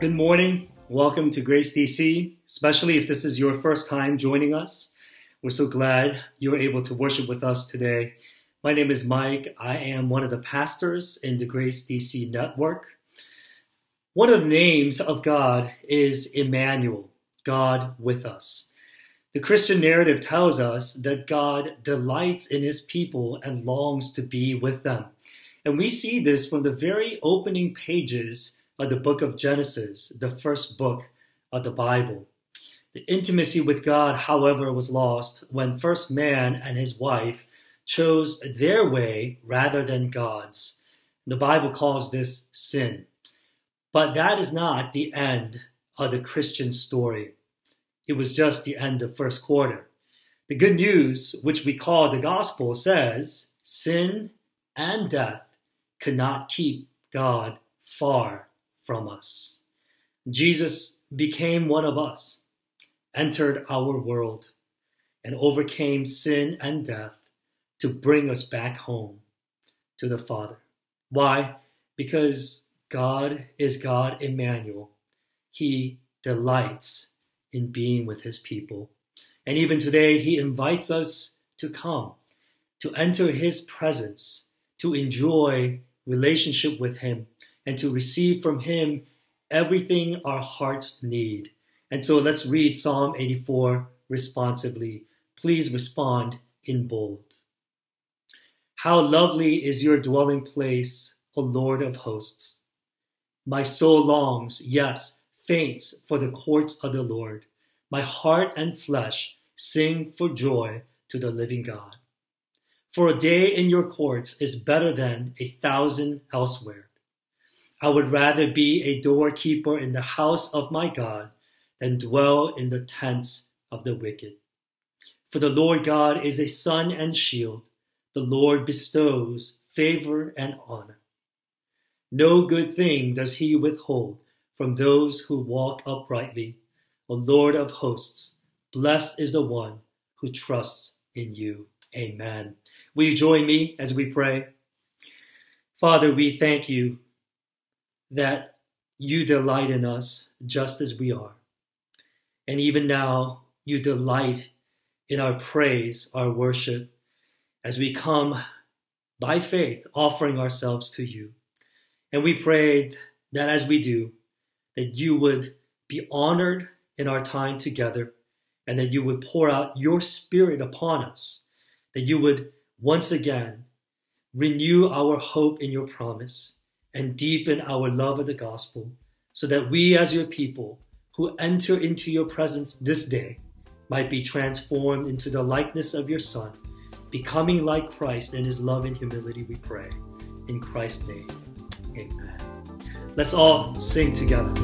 Good morning. Welcome to Grace DC, especially if this is your first time joining us. We're so glad you're able to worship with us today. My name is Mike. I am one of the pastors in the Grace DC network. One of the names of God is Emmanuel, God with us. The Christian narrative tells us that God delights in his people and longs to be with them. And we see this from the very opening pages of the book of Genesis, the first book of the Bible. The intimacy with God, however, was lost when first man and his wife chose their way rather than God's. The Bible calls this sin. But that is not the end of the Christian story. It was just the end of first quarter. The good news, which we call the gospel, says sin and death could not keep God far from us. Jesus became one of us, entered our world, and overcame sin and death to bring us back home to the Father. Why? Because God is God Emmanuel. He delights in being with his people. And even today, he invites us to come, to enter his presence, to enjoy relationship with him, and to receive from Him everything our hearts need. And so let's read Psalm 84 responsively. Please respond in bold. How lovely is your dwelling place, O Lord of hosts! My soul longs, yes, faints for the courts of the Lord. My heart and flesh sing for joy to the living God. For a day in your courts is better than a thousand elsewhere. I would rather be a doorkeeper in the house of my God than dwell in the tents of the wicked. For the Lord God is a sun and shield. The Lord bestows favor and honor. No good thing does he withhold from those who walk uprightly. O Lord of hosts, blessed is the one who trusts in you. Amen. Will you join me as we pray? Father, we thank you that you delight in us just as we are. And even now, you delight in our praise, our worship, as we come by faith, offering ourselves to you. And we pray that as we do, that you would be honored in our time together, and that you would pour out your spirit upon us, that you would once again renew our hope in your promise, and deepen our love of the gospel so that we, as your people who enter into your presence this day, might be transformed into the likeness of your Son, becoming like Christ in his love and humility, we pray. In Christ's name, amen. Let's all sing together.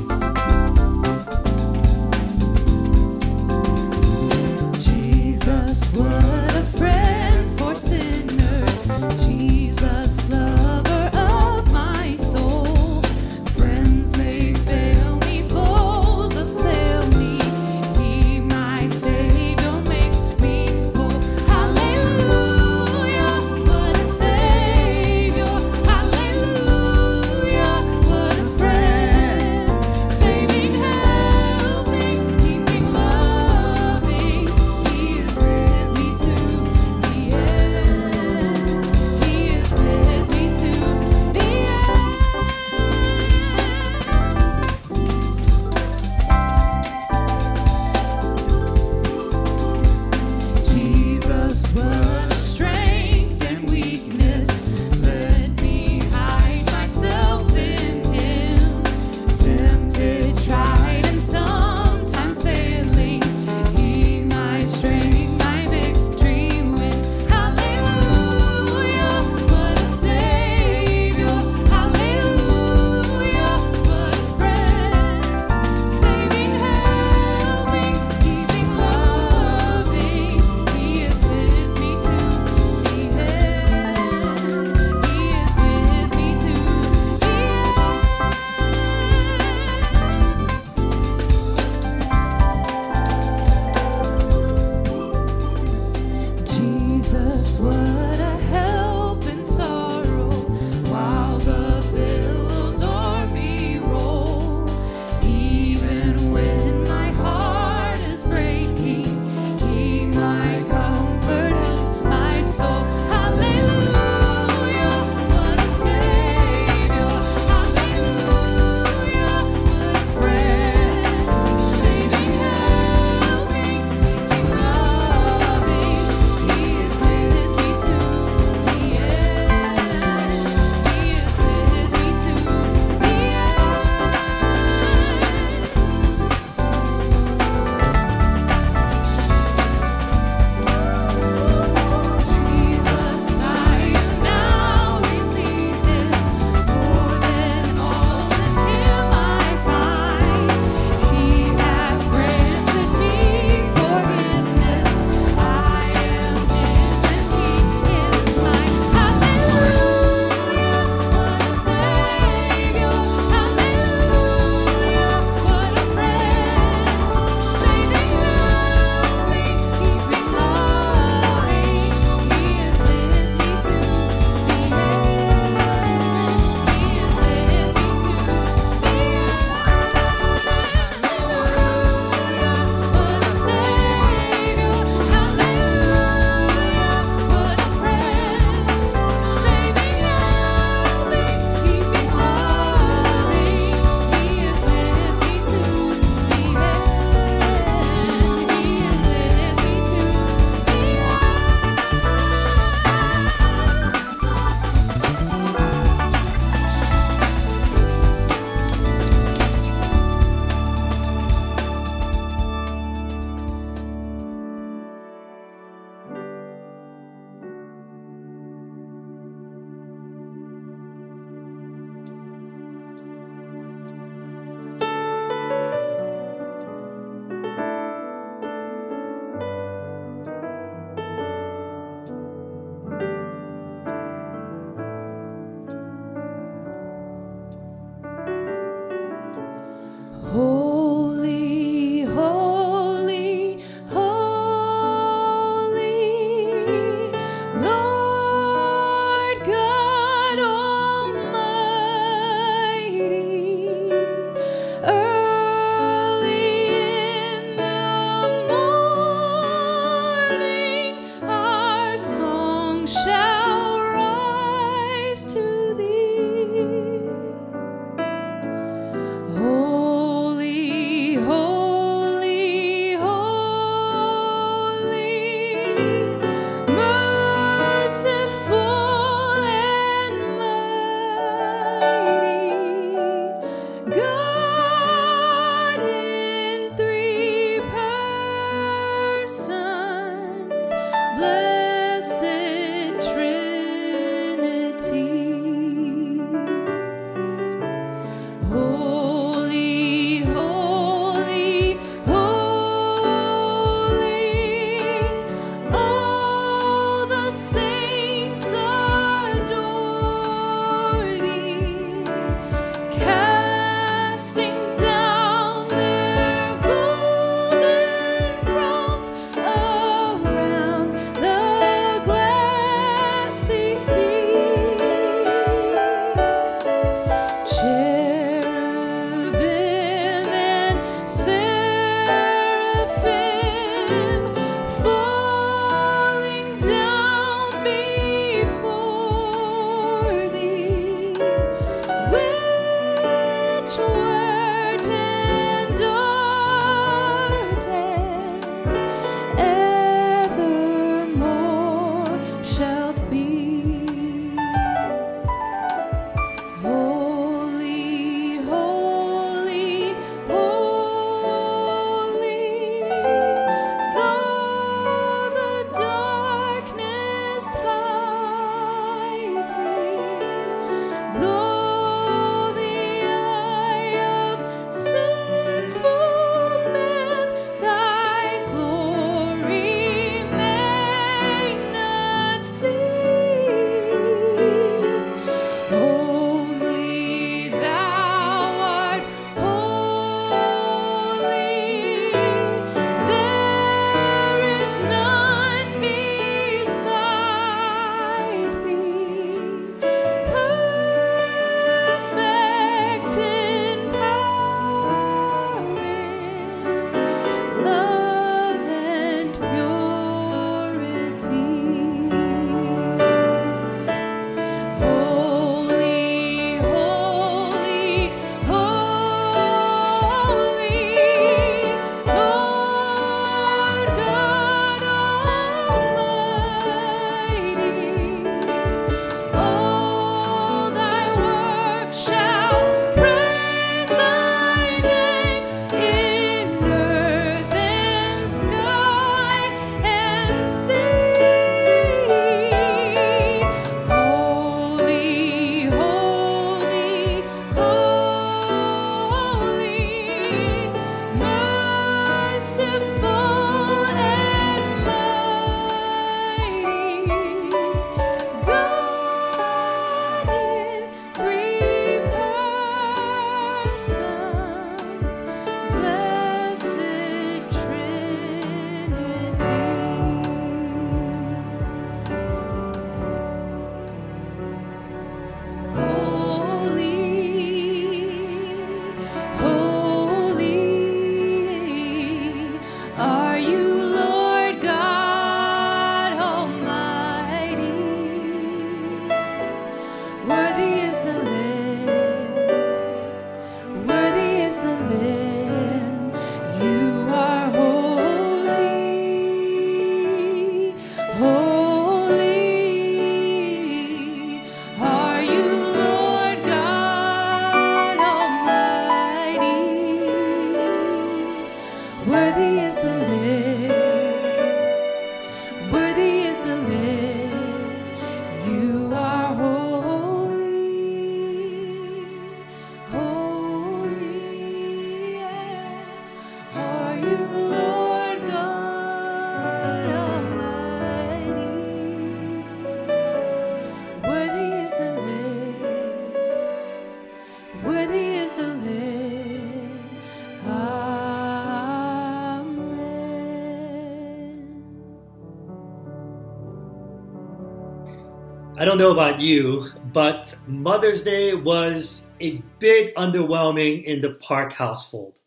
I don't know about you, but Mother's Day was a bit underwhelming in the Park household.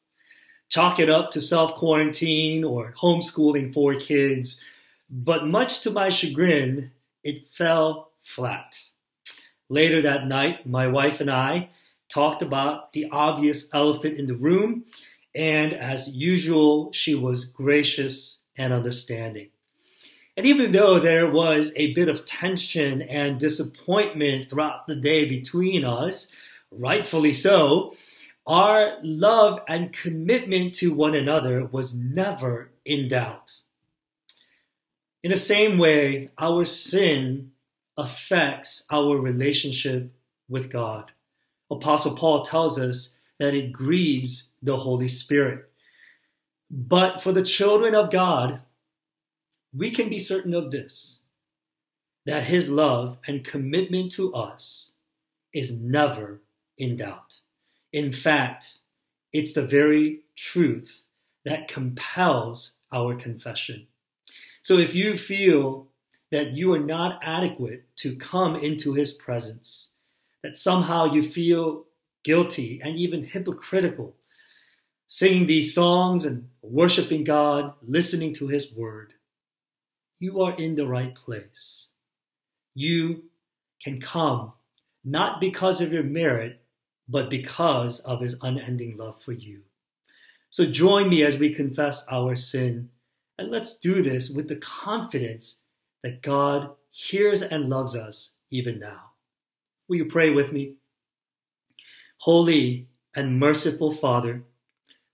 Chalk it up to self quarantine or homeschooling four kids, but much to my chagrin, it fell flat. Later that night, my wife and I talked about the obvious elephant in the room, and as usual, she was gracious and understanding. And even though there was a bit of tension and disappointment throughout the day between us, rightfully so, our love and commitment to one another was never in doubt. In the same way, our sin affects our relationship with God. Apostle Paul tells us that it grieves the Holy Spirit. But for the children of God, we can be certain of this that his love and commitment to us is never in doubt. In fact, it's the very truth that compels our confession. So if you feel that you are not adequate to come into his presence, that somehow you feel guilty and even hypocritical, singing these songs and worshiping God, listening to his word, you are in the right place. You can come not because of your merit, but because of his unending love for you. So join me as we confess our sin, and let's do this with the confidence that God hears and loves us even now. Will you pray with me? Holy and merciful Father,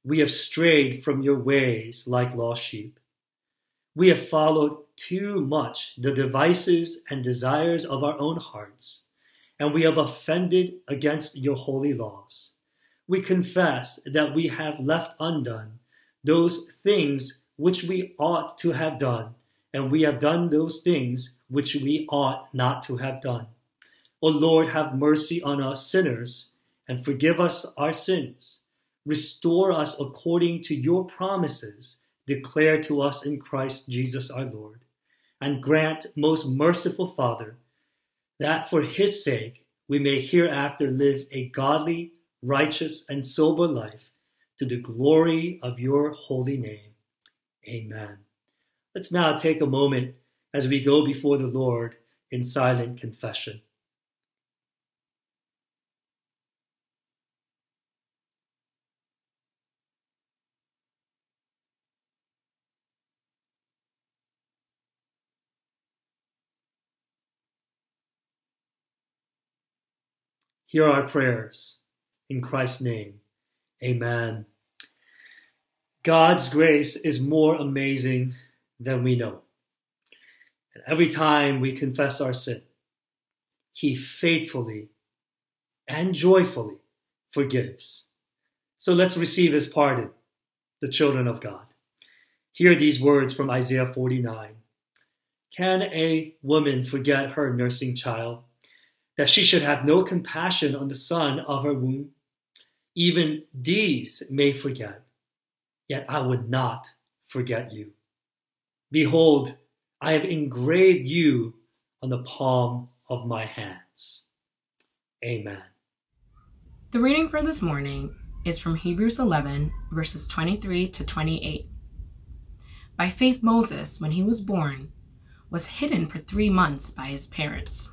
we have strayed from your ways like lost sheep. We have followed too much the devices and desires of our own hearts, and we have offended against your holy laws. We confess that we have left undone those things which we ought to have done, and we have done those things which we ought not to have done. O Lord, have mercy on us sinners, and forgive us our sins. Restore us according to your promises declared to us in Christ Jesus our Lord and grant, most merciful Father, that for his sake we may hereafter live a godly, righteous, and sober life to the glory of your holy name. Amen. Let's now take a moment as we go before the Lord in silent confession. Hear our prayers. In Christ's name, amen. God's grace is more amazing than we know. And every time we confess our sin, He faithfully and joyfully forgives. So let's receive His pardon, the children of God. Hear these words from Isaiah 49. Can a woman forget her nursing child? That she should have no compassion on the son of her womb. Even these may forget, yet I would not forget you. Behold, I have engraved you on the palm of my hands. Amen. The reading for this morning is from Hebrews 11, verses 23 to 28. By faith, Moses, when he was born, was hidden for three months by his parents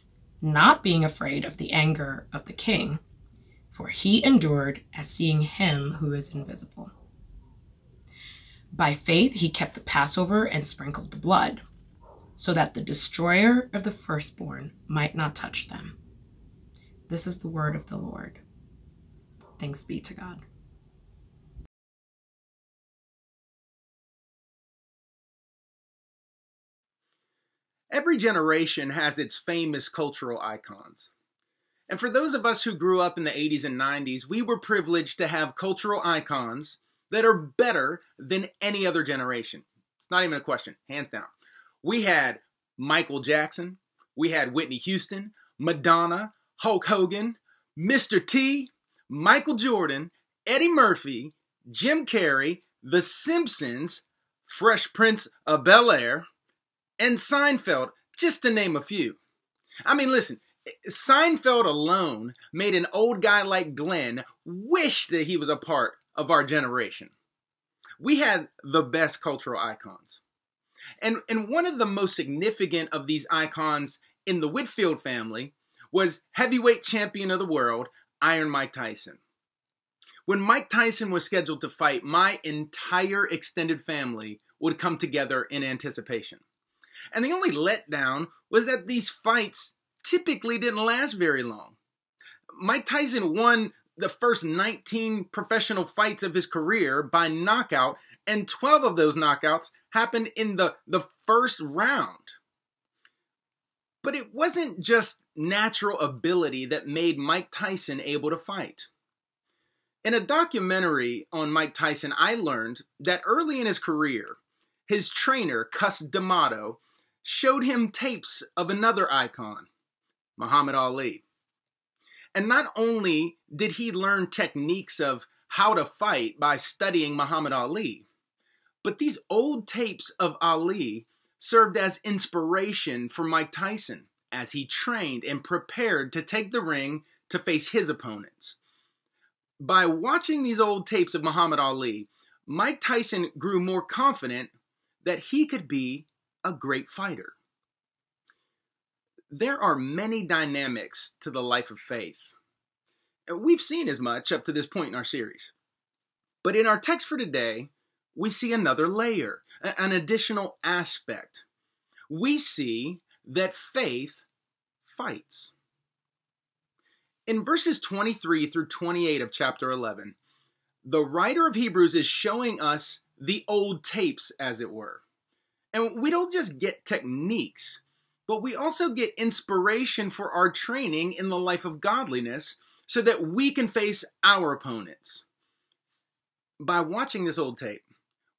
not being afraid of the anger of the king, for he endured as seeing him who is invisible. By faith, he kept the Passover and sprinkled the blood, so that the destroyer of the firstborn might not touch them. This is the word of the Lord. Thanks be to God. Every generation has its famous cultural icons. And for those of us who grew up in the 80s and 90s, we were privileged to have cultural icons that are better than any other generation. It's not even a question, hands down. We had Michael Jackson, we had Whitney Houston, Madonna, Hulk Hogan, Mr. T, Michael Jordan, Eddie Murphy, Jim Carrey, The Simpsons, Fresh Prince of Bel Air, and Seinfeld, just to name a few. I mean, listen, Seinfeld alone made an old guy like Glenn wish that he was a part of our generation. We had the best cultural icons. And, and one of the most significant of these icons in the Whitfield family was heavyweight champion of the world, Iron Mike Tyson. When Mike Tyson was scheduled to fight, my entire extended family would come together in anticipation. And the only letdown was that these fights typically didn't last very long. Mike Tyson won the first 19 professional fights of his career by knockout, and 12 of those knockouts happened in the, the first round. But it wasn't just natural ability that made Mike Tyson able to fight. In a documentary on Mike Tyson, I learned that early in his career, his trainer, Cus D'Amato, showed him tapes of another icon, Muhammad Ali. And not only did he learn techniques of how to fight by studying Muhammad Ali, but these old tapes of Ali served as inspiration for Mike Tyson as he trained and prepared to take the ring to face his opponents. By watching these old tapes of Muhammad Ali, Mike Tyson grew more confident that he could be a great fighter. There are many dynamics to the life of faith. We've seen as much up to this point in our series. But in our text for today, we see another layer, an additional aspect. We see that faith fights. In verses 23 through 28 of chapter 11, the writer of Hebrews is showing us the old tapes, as it were. And we don't just get techniques, but we also get inspiration for our training in the life of godliness so that we can face our opponents. By watching this old tape,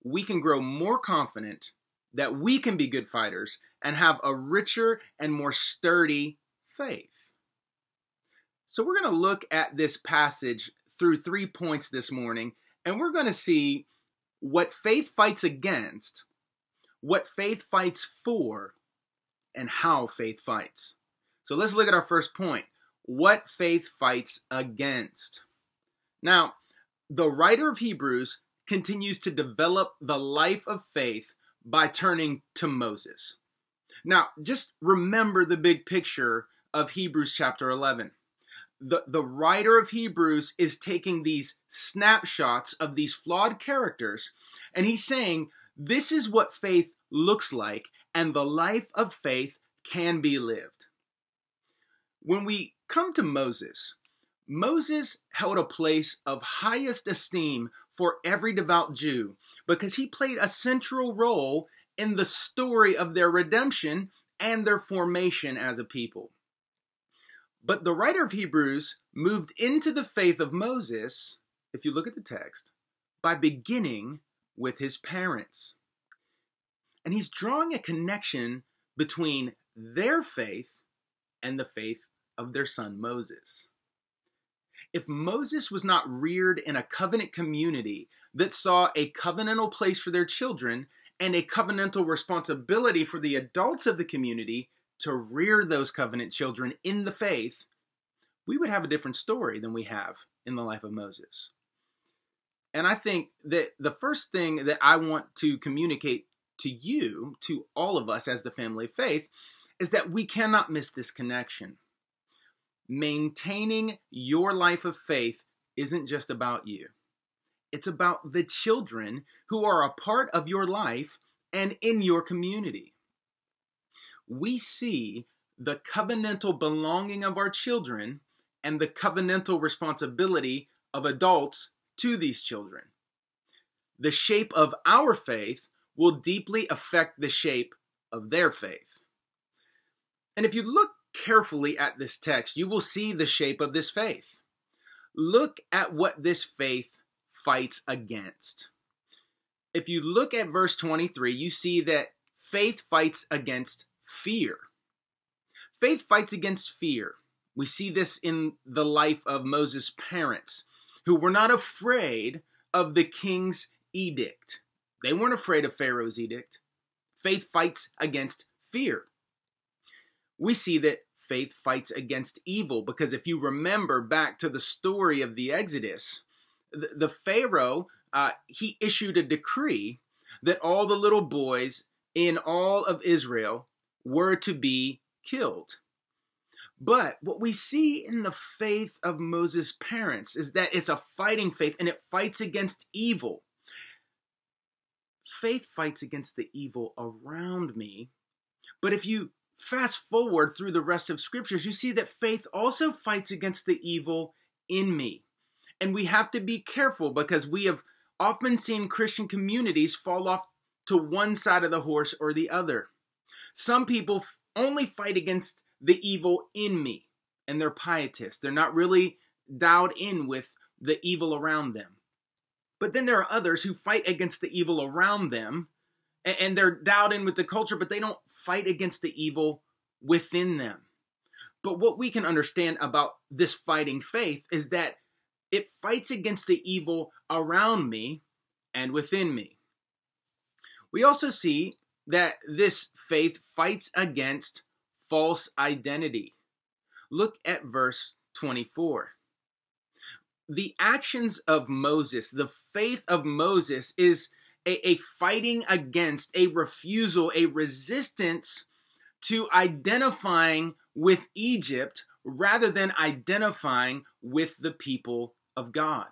we can grow more confident that we can be good fighters and have a richer and more sturdy faith. So, we're going to look at this passage through three points this morning, and we're going to see what faith fights against, what faith fights for, and how faith fights. So, let's look at our first point what faith fights against. Now, the writer of Hebrews continues to develop the life of faith by turning to Moses. Now, just remember the big picture of Hebrews chapter 11. The, the writer of Hebrews is taking these snapshots of these flawed characters and he's saying, This is what faith looks like, and the life of faith can be lived. When we come to Moses, Moses held a place of highest esteem for every devout Jew because he played a central role in the story of their redemption and their formation as a people. But the writer of Hebrews moved into the faith of Moses, if you look at the text, by beginning with his parents. And he's drawing a connection between their faith and the faith of their son Moses. If Moses was not reared in a covenant community that saw a covenantal place for their children and a covenantal responsibility for the adults of the community to rear those covenant children in the faith, we would have a different story than we have in the life of Moses. And I think that the first thing that I want to communicate to you, to all of us as the family of faith, is that we cannot miss this connection. Maintaining your life of faith isn't just about you. It's about the children who are a part of your life and in your community. We see the covenantal belonging of our children and the covenantal responsibility of adults to these children. The shape of our faith will deeply affect the shape of their faith. And if you look carefully at this text, you will see the shape of this faith. Look at what this faith fights against. If you look at verse 23, you see that faith fights against fear. Faith fights against fear. We see this in the life of Moses' parents, who were not afraid of the king's edict. They weren't afraid of Pharaoh's edict. Faith fights against fear. We see that faith fights against evil because if you remember back to the story of the Exodus, the, the Pharaoh, uh, he issued a decree that all the little boys in all of Israel were to be killed. But what we see in the faith of Moses' parents is that it's a fighting faith and it fights against evil. Faith fights against the evil around me. But if you fast forward through the rest of scriptures, you see that faith also fights against the evil in me. And we have to be careful because we have often seen Christian communities fall off to one side of the horse or the other. Some people only fight against the evil in me, and they're pietists. They're not really dialed in with the evil around them. But then there are others who fight against the evil around them, and they're dialed in with the culture, but they don't fight against the evil within them. But what we can understand about this fighting faith is that it fights against the evil around me and within me. We also see that this faith fights against false identity. Look at verse 24. The actions of Moses, the faith of Moses, is a, a fighting against, a refusal, a resistance to identifying with Egypt rather than identifying with the people of God.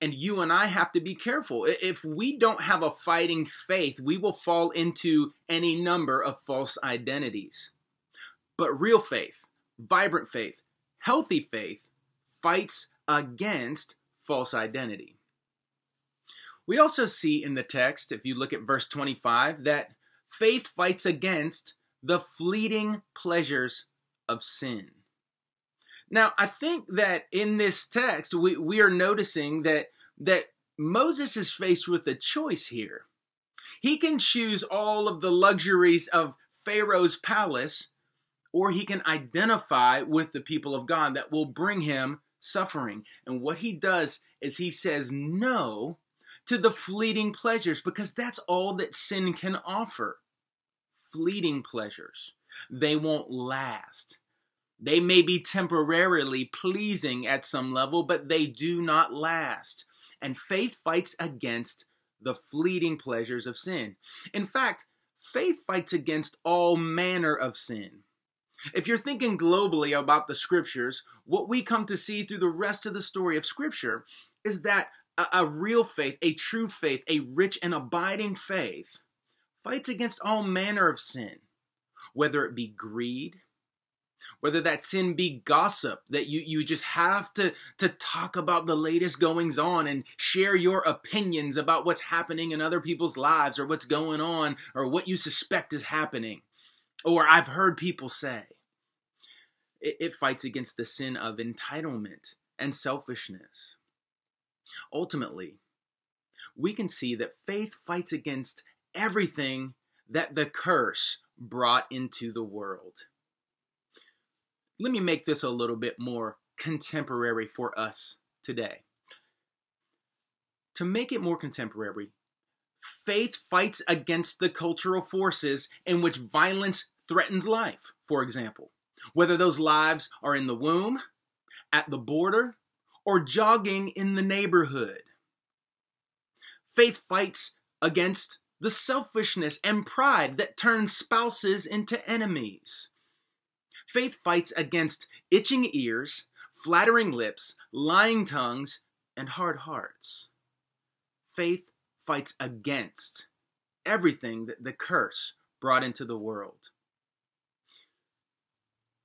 And you and I have to be careful. If we don't have a fighting faith, we will fall into any number of false identities. But real faith, vibrant faith, healthy faith fights against false identity. We also see in the text, if you look at verse 25, that faith fights against the fleeting pleasures of sin. Now, I think that in this text, we, we are noticing that, that Moses is faced with a choice here. He can choose all of the luxuries of Pharaoh's palace, or he can identify with the people of God that will bring him suffering. And what he does is he says no to the fleeting pleasures because that's all that sin can offer. Fleeting pleasures. They won't last. They may be temporarily pleasing at some level, but they do not last. And faith fights against the fleeting pleasures of sin. In fact, faith fights against all manner of sin. If you're thinking globally about the scriptures, what we come to see through the rest of the story of scripture is that a, a real faith, a true faith, a rich and abiding faith, fights against all manner of sin, whether it be greed, whether that sin be gossip that you, you just have to, to talk about the latest goings on and share your opinions about what's happening in other people's lives or what's going on or what you suspect is happening or i've heard people say it, it fights against the sin of entitlement and selfishness Ultimately, we can see that faith fights against everything that the curse brought into the world. Let me make this a little bit more contemporary for us today. To make it more contemporary, faith fights against the cultural forces in which violence threatens life, for example, whether those lives are in the womb, at the border, or jogging in the neighborhood. Faith fights against the selfishness and pride that turns spouses into enemies. Faith fights against itching ears, flattering lips, lying tongues, and hard hearts. Faith fights against everything that the curse brought into the world.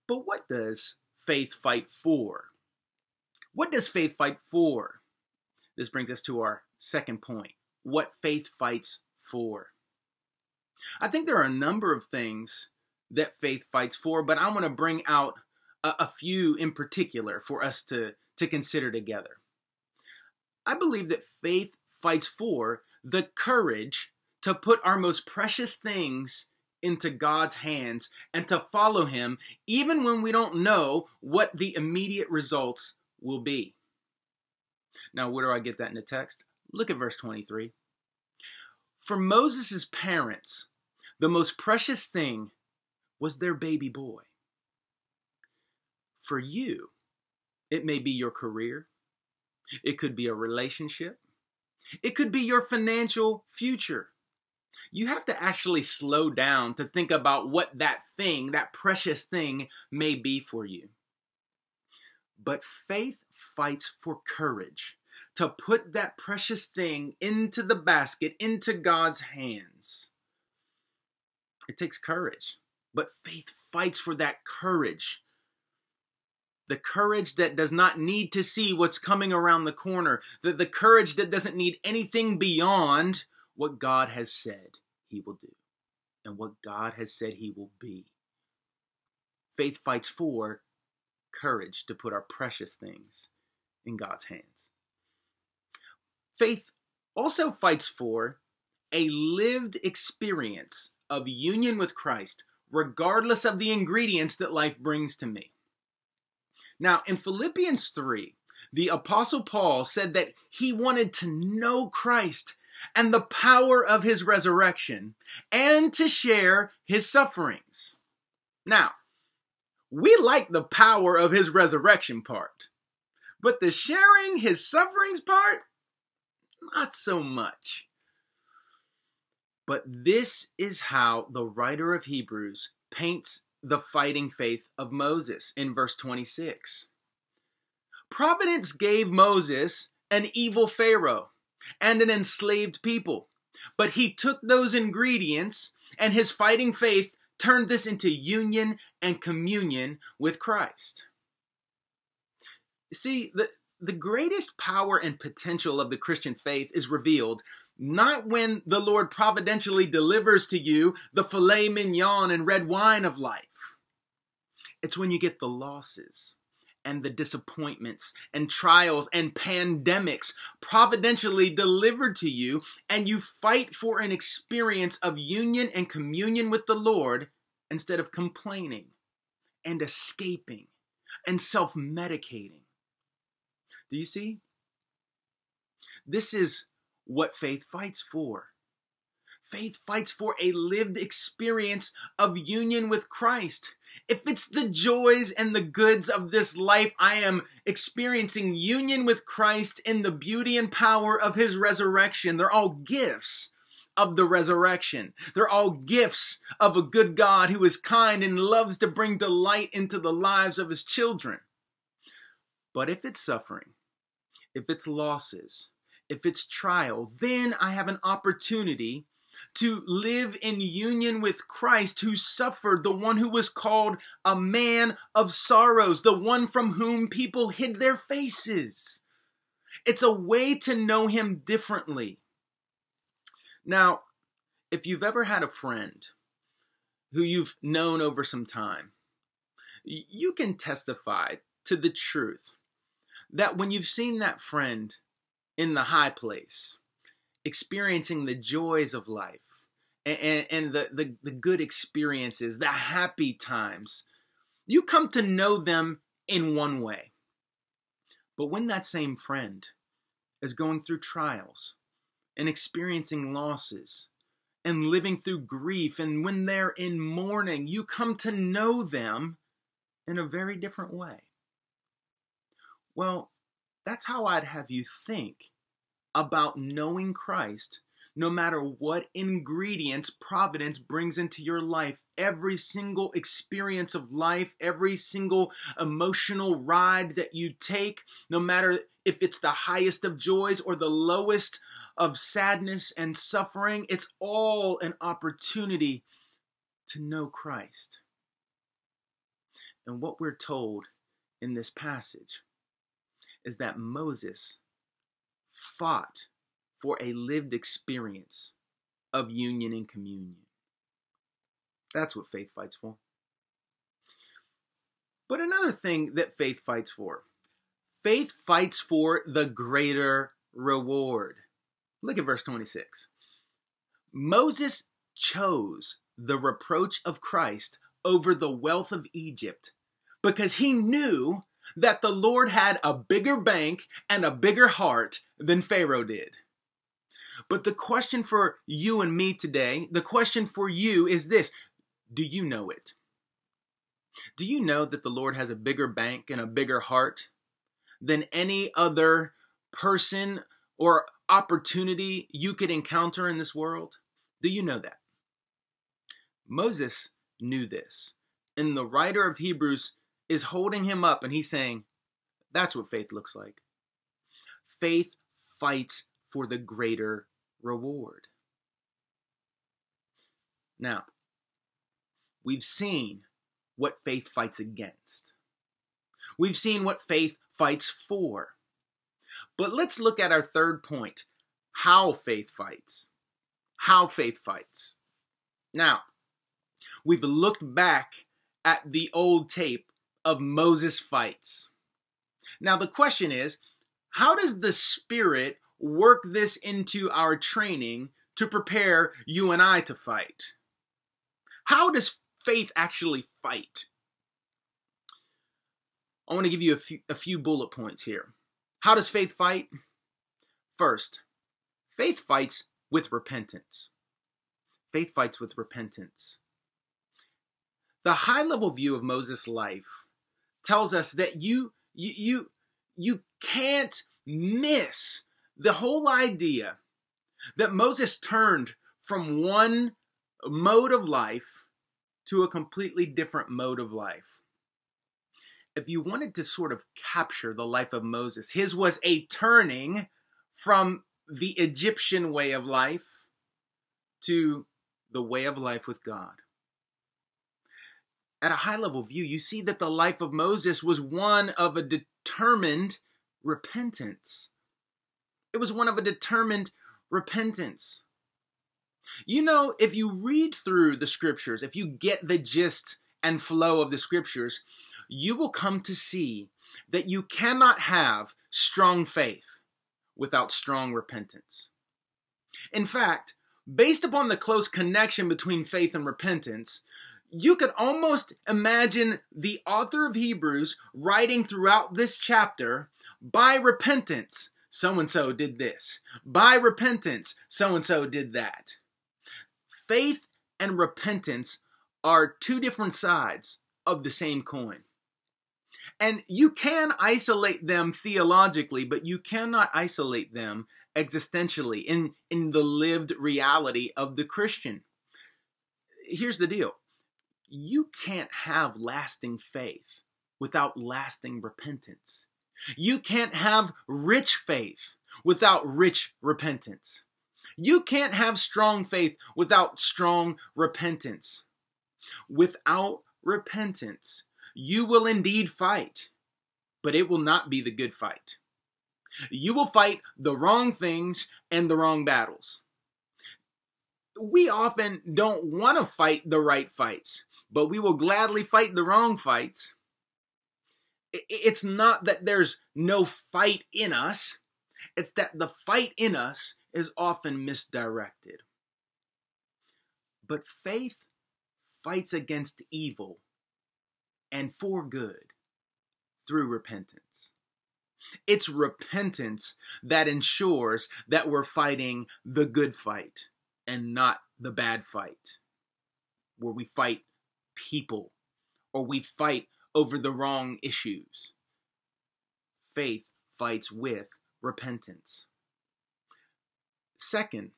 But what does faith fight for? What does faith fight for? This brings us to our second point what faith fights for. I think there are a number of things that faith fights for, but I want to bring out a, a few in particular for us to, to consider together. I believe that faith fights for the courage to put our most precious things into God's hands and to follow Him, even when we don't know what the immediate results will be. Now, where do I get that in the text? Look at verse 23. For Moses' parents, the most precious thing was their baby boy. For you, it may be your career, it could be a relationship, it could be your financial future. You have to actually slow down to think about what that thing, that precious thing, may be for you. But faith fights for courage to put that precious thing into the basket, into God's hands. It takes courage, but faith fights for that courage. The courage that does not need to see what's coming around the corner, the, the courage that doesn't need anything beyond what God has said he will do and what God has said he will be. Faith fights for courage to put our precious things in God's hands. Faith also fights for a lived experience of union with Christ, regardless of the ingredients that life brings to me. Now, in Philippians 3, the Apostle Paul said that he wanted to know Christ and the power of his resurrection and to share his sufferings. Now, we like the power of his resurrection part, but the sharing his sufferings part, not so much. But this is how the writer of Hebrews paints the fighting faith of Moses in verse 26. Providence gave Moses an evil Pharaoh and an enslaved people, but he took those ingredients and his fighting faith turned this into union and communion with Christ. See, the, the greatest power and potential of the Christian faith is revealed not when the Lord providentially delivers to you the filet mignon and red wine of life. It's when you get the losses and the disappointments and trials and pandemics providentially delivered to you, and you fight for an experience of union and communion with the Lord instead of complaining and escaping and self medicating. Do you see? This is what faith fights for. Faith fights for a lived experience of union with Christ. If it's the joys and the goods of this life, I am experiencing union with Christ in the beauty and power of his resurrection. They're all gifts of the resurrection. They're all gifts of a good God who is kind and loves to bring delight into the lives of his children. But if it's suffering, if it's losses, if it's trial, then I have an opportunity to live in union with Christ, who suffered, the one who was called a man of sorrows, the one from whom people hid their faces. It's a way to know him differently. Now, if you've ever had a friend who you've known over some time, you can testify to the truth that when you've seen that friend in the high place, experiencing the joys of life and, and the, the, the good experiences, the happy times, you come to know them in one way. But when that same friend is going through trials and experiencing losses and living through grief, and when they're in mourning, you come to know them in a very different way. Well, that's how I'd have you think about knowing Christ no matter what ingredients providence brings into your life. Every single experience of life, every single emotional ride that you take, no matter if it's the highest of joys or the lowest of sadness and suffering, it's all an opportunity to know Christ. And what we're told in this passage is that Moses fought for a lived experience of union and communion. That's what faith fights for. But another thing that faith fights for faith fights for the greater reward. Look at verse 26. Moses chose the reproach of Christ over the wealth of Egypt because he knew that the Lord had a bigger bank and a bigger heart than Pharaoh did. But the question for you and me today, the question for you is this Do you know it? Do you know that the Lord has a bigger bank and a bigger heart than any other person or opportunity you could encounter in this world? Do you know that? Moses knew this. And the writer of Hebrews is holding him up and he's saying, That's what faith looks like. Faith fights for the greater reward. Now, we've seen what faith fights against. We've seen what faith fights for. But let's look at our third point how faith fights. How faith fights. Now, we've looked back at the old tape of Moses fights. Now, the question is how does the Spirit work this into our training to prepare you and I to fight? How does faith actually fight? I want to give you a few, a few bullet points here. How does faith fight? First, faith fights with repentance. Faith fights with repentance. The high level view of Moses' life tells us that you you you, you can't miss the whole idea that Moses turned from one mode of life to a completely different mode of life. If you wanted to sort of capture the life of Moses, his was a turning from the Egyptian way of life to the way of life with God. At a high level view, you see that the life of Moses was one of a determined repentance. It was one of a determined repentance. You know, if you read through the scriptures, if you get the gist and flow of the scriptures, you will come to see that you cannot have strong faith without strong repentance. In fact, based upon the close connection between faith and repentance, you could almost imagine the author of Hebrews writing throughout this chapter by repentance, so and so did this. By repentance, so and so did that. Faith and repentance are two different sides of the same coin. And you can isolate them theologically, but you cannot isolate them existentially in, in the lived reality of the Christian. Here's the deal you can't have lasting faith without lasting repentance. You can't have rich faith without rich repentance. You can't have strong faith without strong repentance. Without repentance, you will indeed fight, but it will not be the good fight. You will fight the wrong things and the wrong battles. We often don't want to fight the right fights, but we will gladly fight the wrong fights it's not that there's no fight in us, it's that the fight in us is often misdirected. But faith fights against evil and for good through repentance. It's repentance that ensures that we're fighting the good fight and not the bad fight, where we fight people or we fight over the wrong issues. Faith fights with repentance. Second,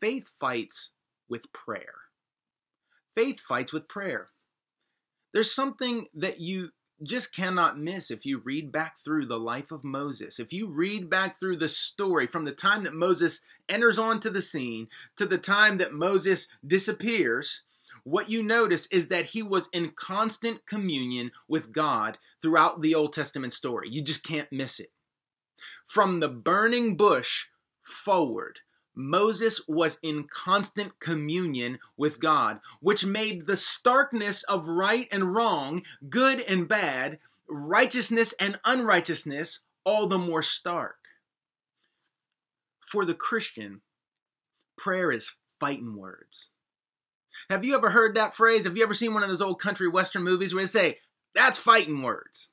faith fights with prayer. Faith fights with prayer. There's something that you just cannot miss if you read back through the life of Moses. If you read back through the story from the time that Moses enters onto the scene to the time that Moses disappears, what you notice is that he was in constant communion with God throughout the Old Testament story. You just can't miss it. From the burning bush forward, Moses was in constant communion with God, which made the starkness of right and wrong, good and bad, righteousness and unrighteousness all the more stark. For the Christian, prayer is fighting words. Have you ever heard that phrase? Have you ever seen one of those old country western movies where they say, that's fighting words?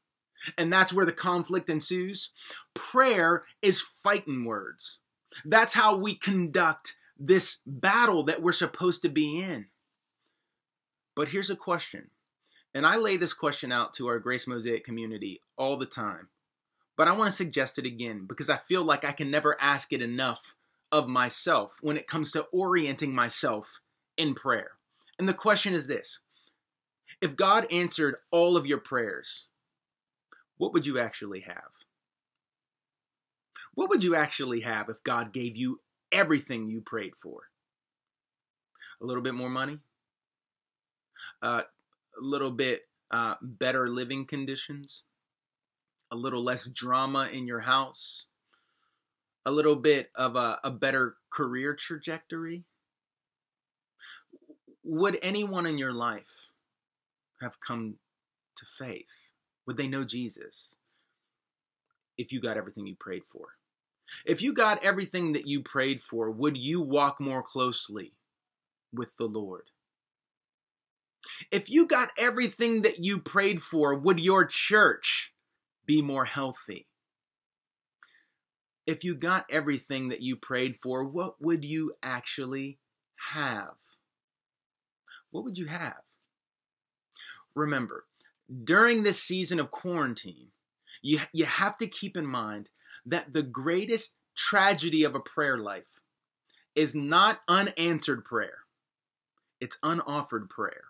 And that's where the conflict ensues. Prayer is fighting words. That's how we conduct this battle that we're supposed to be in. But here's a question, and I lay this question out to our Grace Mosaic community all the time. But I want to suggest it again because I feel like I can never ask it enough of myself when it comes to orienting myself in prayer. And the question is this If God answered all of your prayers, what would you actually have? What would you actually have if God gave you everything you prayed for? A little bit more money? Uh, a little bit uh, better living conditions? A little less drama in your house? A little bit of a, a better career trajectory? Would anyone in your life have come to faith? Would they know Jesus if you got everything you prayed for? If you got everything that you prayed for, would you walk more closely with the Lord? If you got everything that you prayed for, would your church be more healthy? If you got everything that you prayed for, what would you actually have? What would you have? Remember, during this season of quarantine, you, you have to keep in mind that the greatest tragedy of a prayer life is not unanswered prayer, it's unoffered prayer.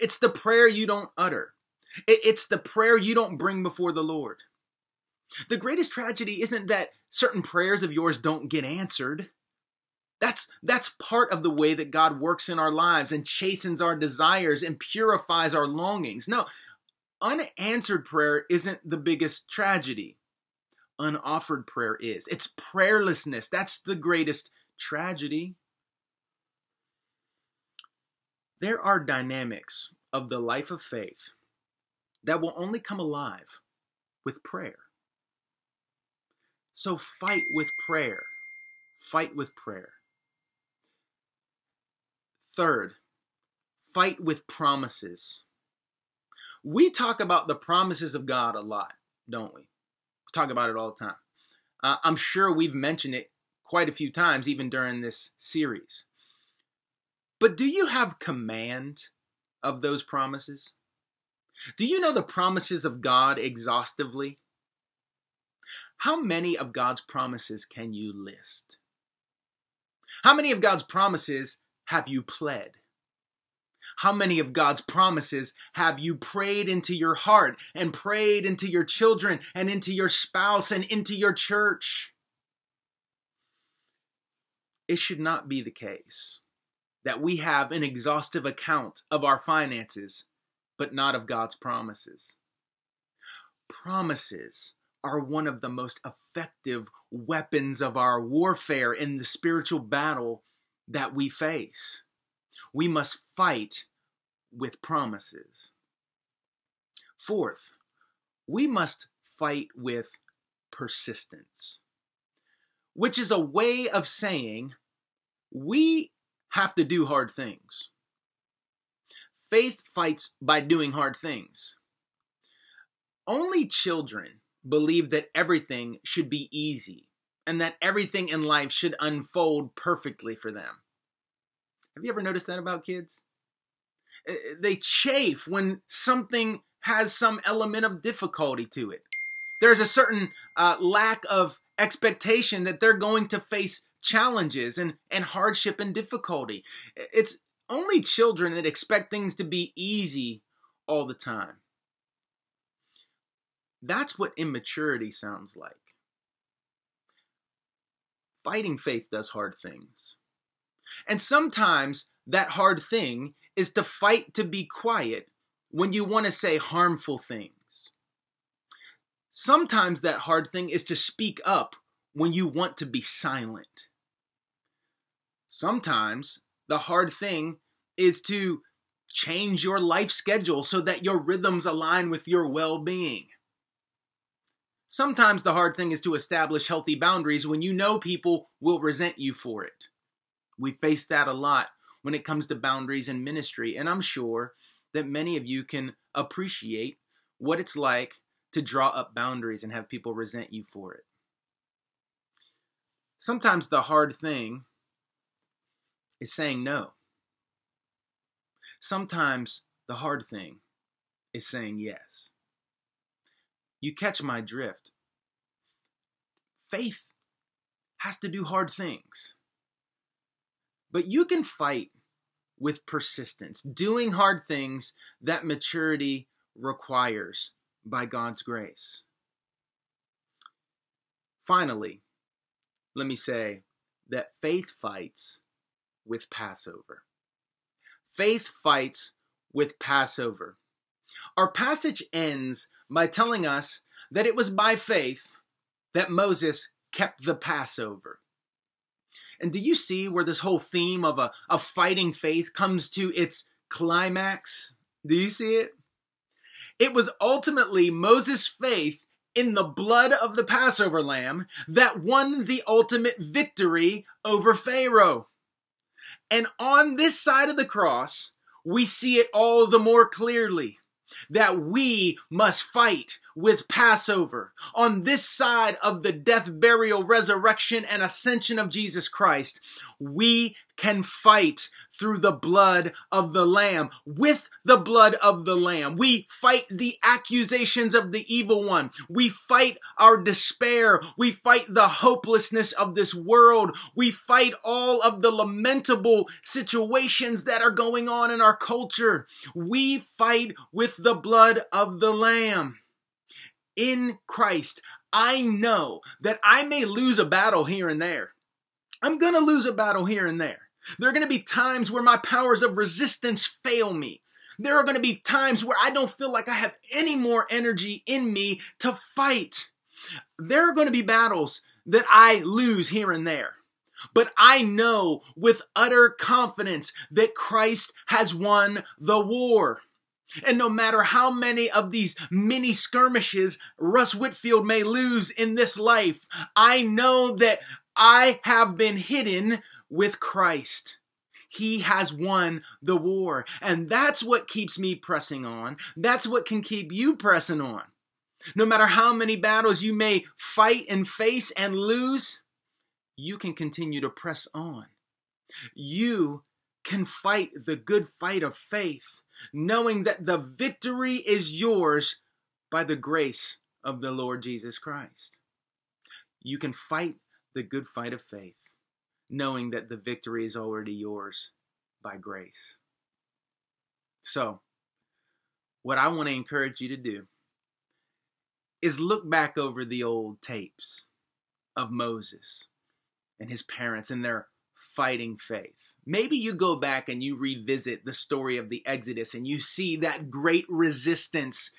It's the prayer you don't utter, it's the prayer you don't bring before the Lord. The greatest tragedy isn't that certain prayers of yours don't get answered. That's, that's part of the way that God works in our lives and chastens our desires and purifies our longings. No, unanswered prayer isn't the biggest tragedy unoffered prayer is. It's prayerlessness. That's the greatest tragedy. There are dynamics of the life of faith that will only come alive with prayer. So fight with prayer. Fight with prayer. Third, fight with promises. We talk about the promises of God a lot, don't we? talk about it all the time. Uh, I'm sure we've mentioned it quite a few times, even during this series. But do you have command of those promises? Do you know the promises of God exhaustively? How many of God's promises can you list? How many of God's promises have you pled? How many of God's promises have you prayed into your heart and prayed into your children and into your spouse and into your church? It should not be the case that we have an exhaustive account of our finances, but not of God's promises. Promises are one of the most effective weapons of our warfare in the spiritual battle that we face. We must fight with promises. Fourth, we must fight with persistence, which is a way of saying we have to do hard things. Faith fights by doing hard things. Only children believe that everything should be easy and that everything in life should unfold perfectly for them. Have you ever noticed that about kids? Uh, they chafe when something has some element of difficulty to it. There's a certain uh, lack of expectation that they're going to face challenges and, and hardship and difficulty. It's only children that expect things to be easy all the time. That's what immaturity sounds like. Fighting faith does hard things. And sometimes that hard thing is to fight to be quiet when you want to say harmful things. Sometimes that hard thing is to speak up when you want to be silent. Sometimes the hard thing is to change your life schedule so that your rhythms align with your well being. Sometimes the hard thing is to establish healthy boundaries when you know people will resent you for it. We face that a lot when it comes to boundaries in ministry, and I'm sure that many of you can appreciate what it's like to draw up boundaries and have people resent you for it. Sometimes the hard thing is saying no. Sometimes the hard thing is saying yes. You catch my drift. Faith has to do hard things. But you can fight with persistence, doing hard things that maturity requires by God's grace. Finally, let me say that faith fights with Passover. Faith fights with Passover. Our passage ends by telling us that it was by faith that Moses kept the Passover. And do you see where this whole theme of a, a fighting faith comes to its climax? Do you see it? It was ultimately Moses' faith in the blood of the Passover lamb that won the ultimate victory over Pharaoh. And on this side of the cross, we see it all the more clearly that we must fight with Passover on this side of the death, burial, resurrection, and ascension of Jesus Christ. We can fight through the blood of the Lamb, with the blood of the Lamb. We fight the accusations of the evil one. We fight our despair. We fight the hopelessness of this world. We fight all of the lamentable situations that are going on in our culture. We fight with the blood of the Lamb. In Christ, I know that I may lose a battle here and there. I'm going to lose a battle here and there. There are going to be times where my powers of resistance fail me. There are going to be times where I don't feel like I have any more energy in me to fight. There are going to be battles that I lose here and there. But I know with utter confidence that Christ has won the war. And no matter how many of these mini skirmishes Russ Whitfield may lose in this life, I know that I have been hidden with Christ. He has won the war. And that's what keeps me pressing on. That's what can keep you pressing on. No matter how many battles you may fight and face and lose, you can continue to press on. You can fight the good fight of faith, knowing that the victory is yours by the grace of the Lord Jesus Christ. You can fight the good fight of faith knowing that the victory is already yours by grace. So, what I want to encourage you to do is look back over the old tapes of Moses and his parents and their fighting faith. Maybe you go back and you revisit the story of the Exodus and you see that great resistance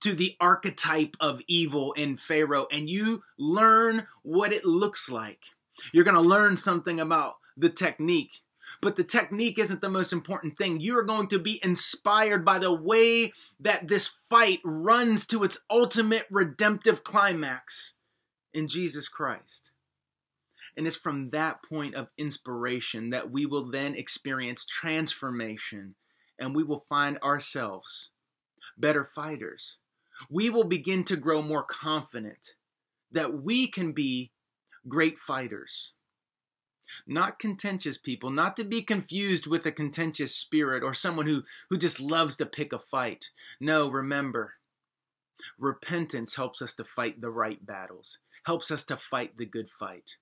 to the archetype of evil in Pharaoh and you learn what it looks like you're going to learn something about the technique. But the technique isn't the most important thing. You're going to be inspired by the way that this fight runs to its ultimate redemptive climax in Jesus Christ. And it's from that point of inspiration that we will then experience transformation and we will find ourselves better fighters. We will begin to grow more confident that we can be great fighters. Not contentious people, not to be confused with a contentious spirit or someone who, who just loves to pick a fight. No, remember, repentance helps us to fight the right battles, helps us to fight the good fight.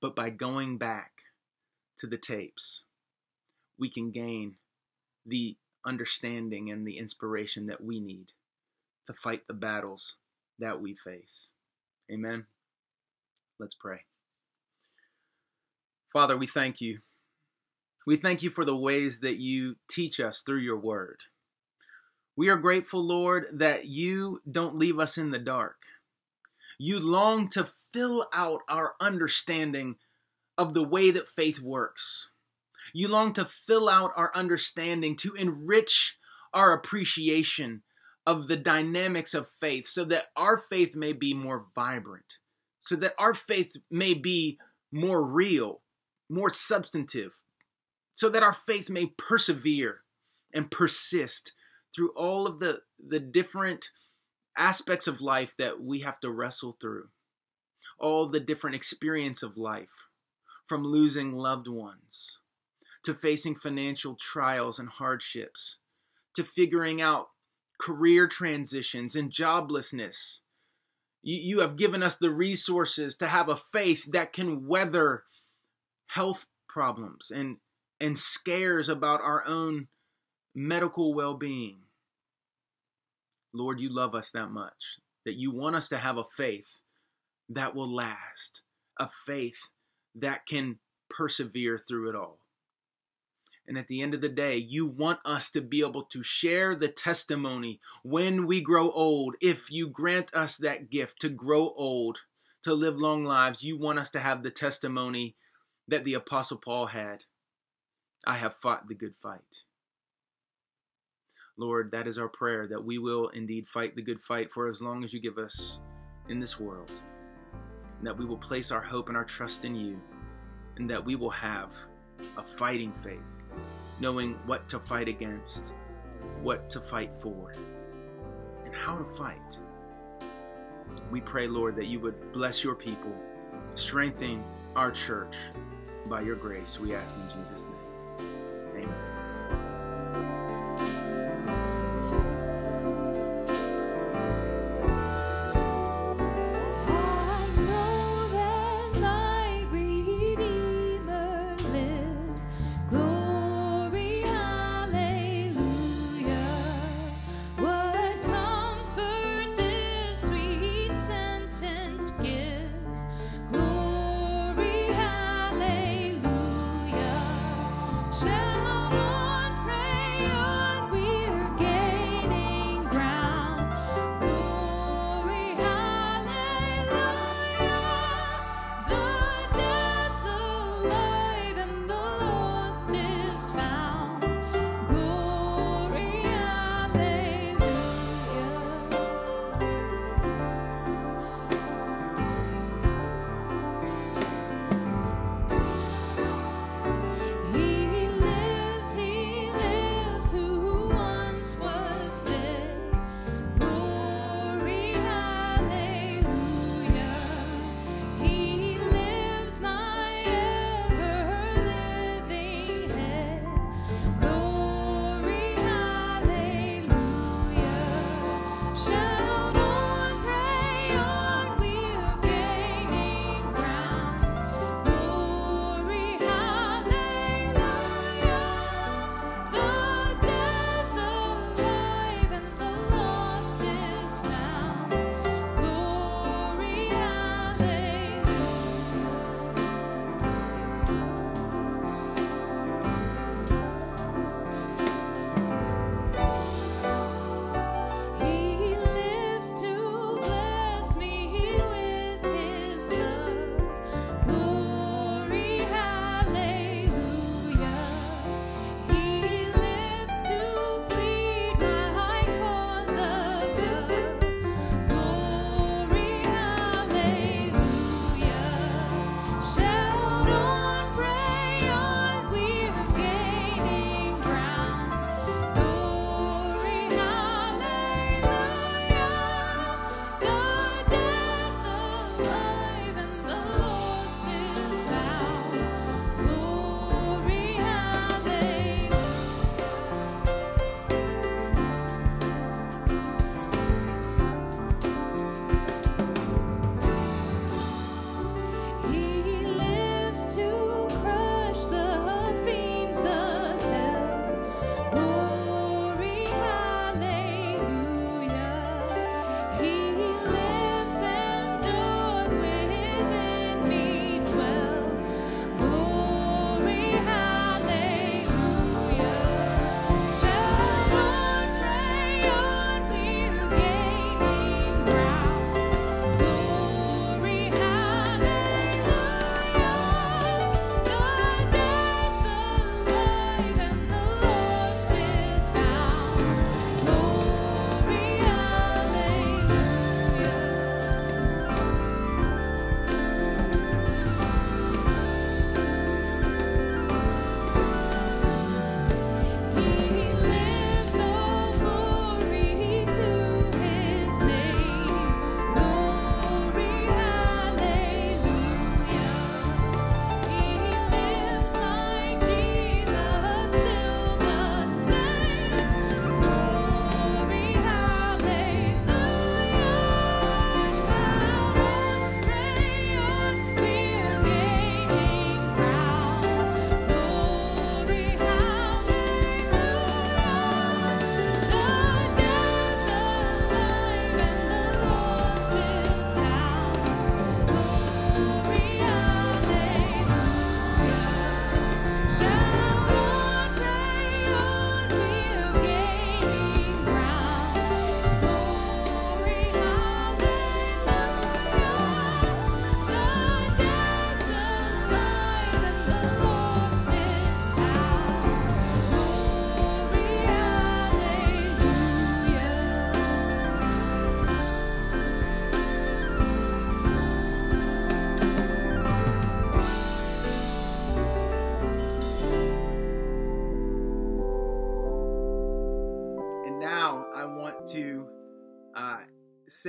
But by going back to the tapes, we can gain the understanding and the inspiration that we need to fight the battles that we face. Amen. Let's pray. Father, we thank you. We thank you for the ways that you teach us through your word. We are grateful, Lord, that you don't leave us in the dark. You long to fill out our understanding of the way that faith works. You long to fill out our understanding, to enrich our appreciation of the dynamics of faith so that our faith may be more vibrant, so that our faith may be more real, more substantive, so that our faith may persevere and persist through all of the, the different aspects of life that we have to wrestle through, all the different experience of life, from losing loved ones to facing financial trials and hardships, to figuring out career transitions and joblessness. You, have given us the resources to have a faith that can weather health problems and, and scares about our own medical well being. Lord, you love us that much that you want us to have a faith that will last, a faith that can persevere through it all. And at the end of the day, you want us to be able to share the testimony when we grow old. If you grant us that gift to grow old, to live long lives, you want us to have the testimony that the Apostle Paul had I have fought the good fight. Lord, that is our prayer that we will indeed fight the good fight for as long as you give us in this world. And that we will place our hope and our trust in you. And that we will have a fighting faith knowing what to fight against, what to fight for, and how to fight. We pray, Lord, that you would bless your people, strengthen our church by your grace. We ask in Jesus' name. Amen.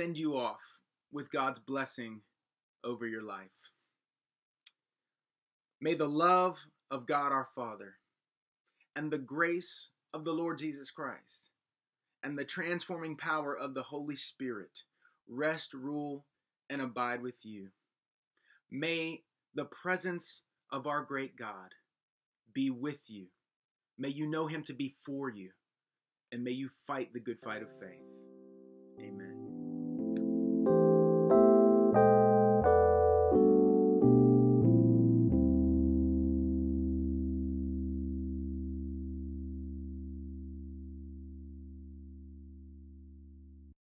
Send you off with God's blessing over your life. May the love of God our Father and the grace of the Lord Jesus Christ and the transforming power of the Holy Spirit rest, rule, and abide with you. May the presence of our great God be with you. May you know him to be for you, and may you fight the good fight of faith. Amen.